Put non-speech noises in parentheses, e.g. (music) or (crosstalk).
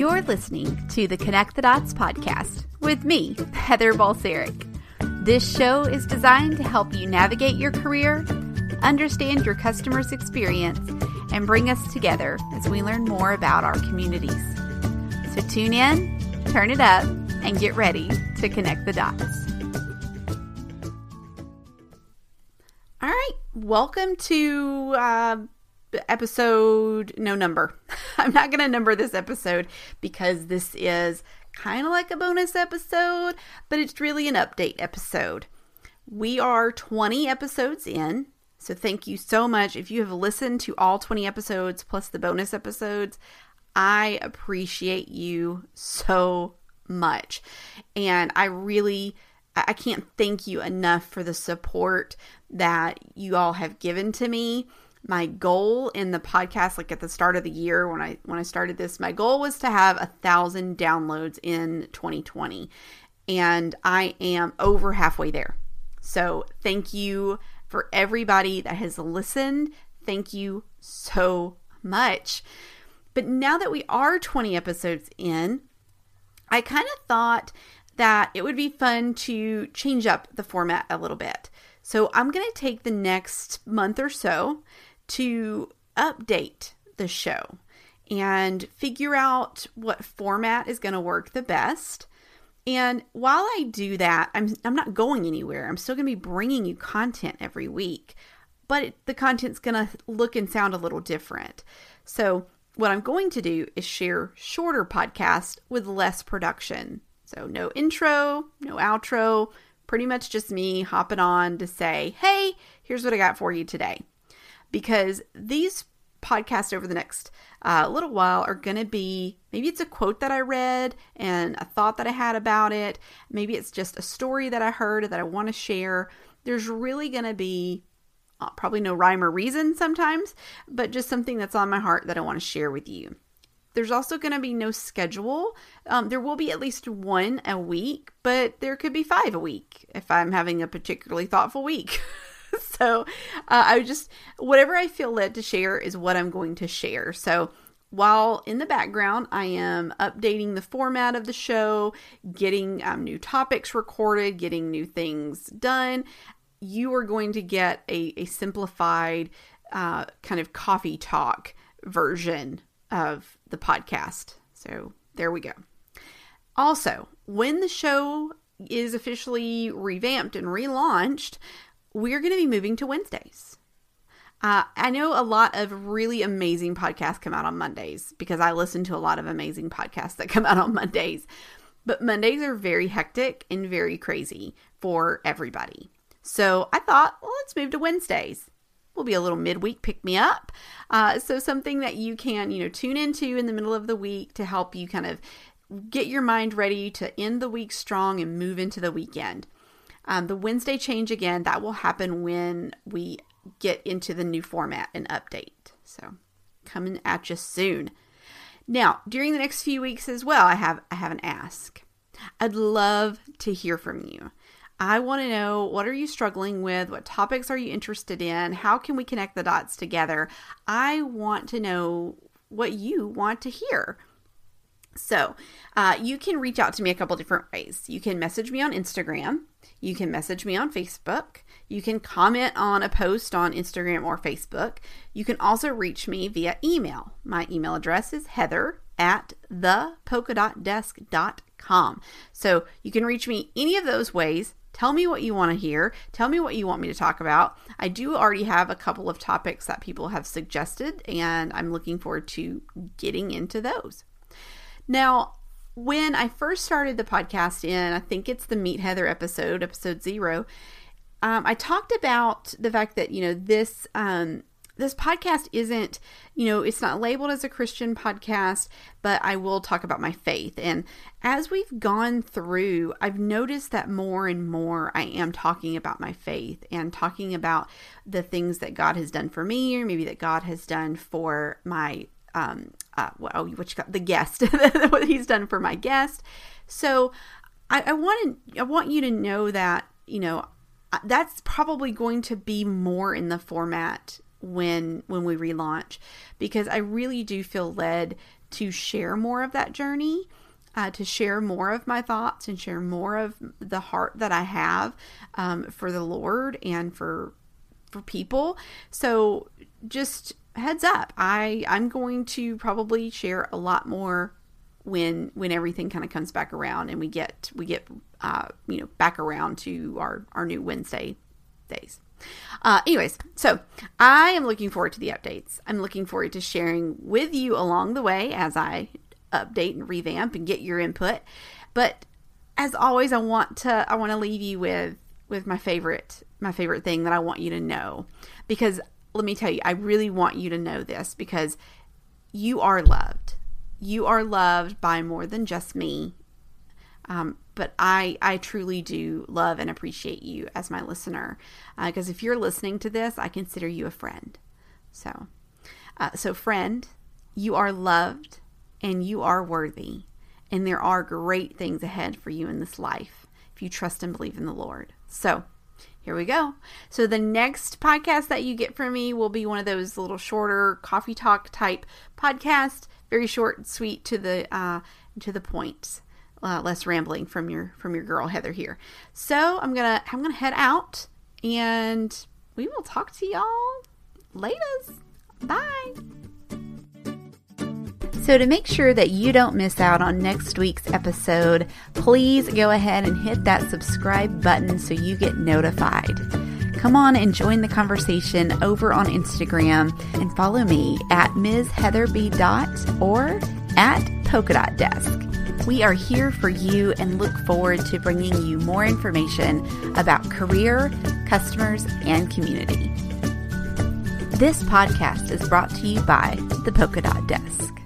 You're listening to the Connect the Dots podcast with me, Heather Balseric. This show is designed to help you navigate your career, understand your customer's experience, and bring us together as we learn more about our communities. So tune in, turn it up, and get ready to connect the dots. All right, welcome to uh, episode no number. (laughs) I'm not going to number this episode because this is kind of like a bonus episode, but it's really an update episode. We are 20 episodes in. So thank you so much. If you have listened to all 20 episodes plus the bonus episodes, I appreciate you so much. And I really I can't thank you enough for the support that you all have given to me my goal in the podcast like at the start of the year when i when i started this my goal was to have a thousand downloads in 2020 and i am over halfway there. So thank you for everybody that has listened. Thank you so much. But now that we are 20 episodes in i kind of thought that it would be fun to change up the format a little bit. So i'm going to take the next month or so to update the show and figure out what format is going to work the best. And while I do that, I'm, I'm not going anywhere. I'm still going to be bringing you content every week, but it, the content's going to look and sound a little different. So, what I'm going to do is share shorter podcasts with less production. So, no intro, no outro, pretty much just me hopping on to say, hey, here's what I got for you today because these podcasts over the next uh, little while are going to be maybe it's a quote that I read and a thought that I had about it. Maybe it's just a story that I heard that I want to share. There's really going to be uh, probably no rhyme or reason sometimes, but just something that's on my heart that I want to share with you. There's also going to be no schedule. Um, there will be at least one a week, but there could be five a week if I'm having a particularly thoughtful week. (laughs) (laughs) so uh, I just, whatever I feel led to share is what I'm going to share. So while in the background, I am updating the format of the show, getting um, new topics recorded, getting new things done. You are going to get a, a simplified uh, kind of coffee talk version of the podcast. So there we go. Also, when the show is officially revamped and relaunched, we're going to be moving to Wednesdays. Uh, I know a lot of really amazing podcasts come out on Mondays because I listen to a lot of amazing podcasts that come out on Mondays. But Mondays are very hectic and very crazy for everybody. So I thought, well, let's move to Wednesdays. Will be a little midweek pick me up. Uh, so something that you can, you know, tune into in the middle of the week to help you kind of get your mind ready to end the week strong and move into the weekend. Um, the Wednesday change again, that will happen when we get into the new format and update. So coming at you soon. Now, during the next few weeks as well, I have I have an ask. I'd love to hear from you. I want to know what are you struggling with? What topics are you interested in? How can we connect the dots together? I want to know what you want to hear. So, uh, you can reach out to me a couple different ways. You can message me on Instagram you can message me on Facebook. You can comment on a post on Instagram or Facebook. You can also reach me via email. My email address is heather at thepolkadotdesk.com. So you can reach me any of those ways. Tell me what you want to hear. Tell me what you want me to talk about. I do already have a couple of topics that people have suggested, and I'm looking forward to getting into those. Now, when I first started the podcast in, I think it's the Meet Heather episode, episode zero, um, I talked about the fact that, you know, this, um, this podcast isn't, you know, it's not labeled as a Christian podcast, but I will talk about my faith. And as we've gone through, I've noticed that more and more I am talking about my faith and talking about the things that God has done for me, or maybe that God has done for my um, uh, well, what you got, the guest, (laughs) what he's done for my guest. So I, I want I want you to know that, you know, that's probably going to be more in the format when when we relaunch because I really do feel led to share more of that journey uh, to share more of my thoughts and share more of the heart that I have um, for the Lord and for for people. So just heads up, I I'm going to probably share a lot more when when everything kind of comes back around and we get we get uh, you know back around to our our new Wednesday days. Uh, anyways, so I am looking forward to the updates. I'm looking forward to sharing with you along the way as I update and revamp and get your input. But as always, I want to I want to leave you with with my favorite my favorite thing that I want you to know because let me tell you, I really want you to know this because you are loved. You are loved by more than just me. Um, but I I truly do love and appreciate you as my listener because uh, if you're listening to this, I consider you a friend. So, uh, so friend, you are loved and you are worthy. And there are great things ahead for you in this life if you trust and believe in the Lord. So, here we go. So, the next podcast that you get from me will be one of those little shorter coffee talk type podcasts, very short and sweet to the uh, to the point. Uh, less rambling from your from your girl Heather here. So I'm gonna I'm gonna head out, and we will talk to y'all later. Bye. So, to make sure that you don't miss out on next week's episode, please go ahead and hit that subscribe button so you get notified. Come on and join the conversation over on Instagram and follow me at Ms. Heather B. Dot or at Polka Dot Desk. We are here for you and look forward to bringing you more information about career, customers, and community. This podcast is brought to you by the Polka Dot Desk.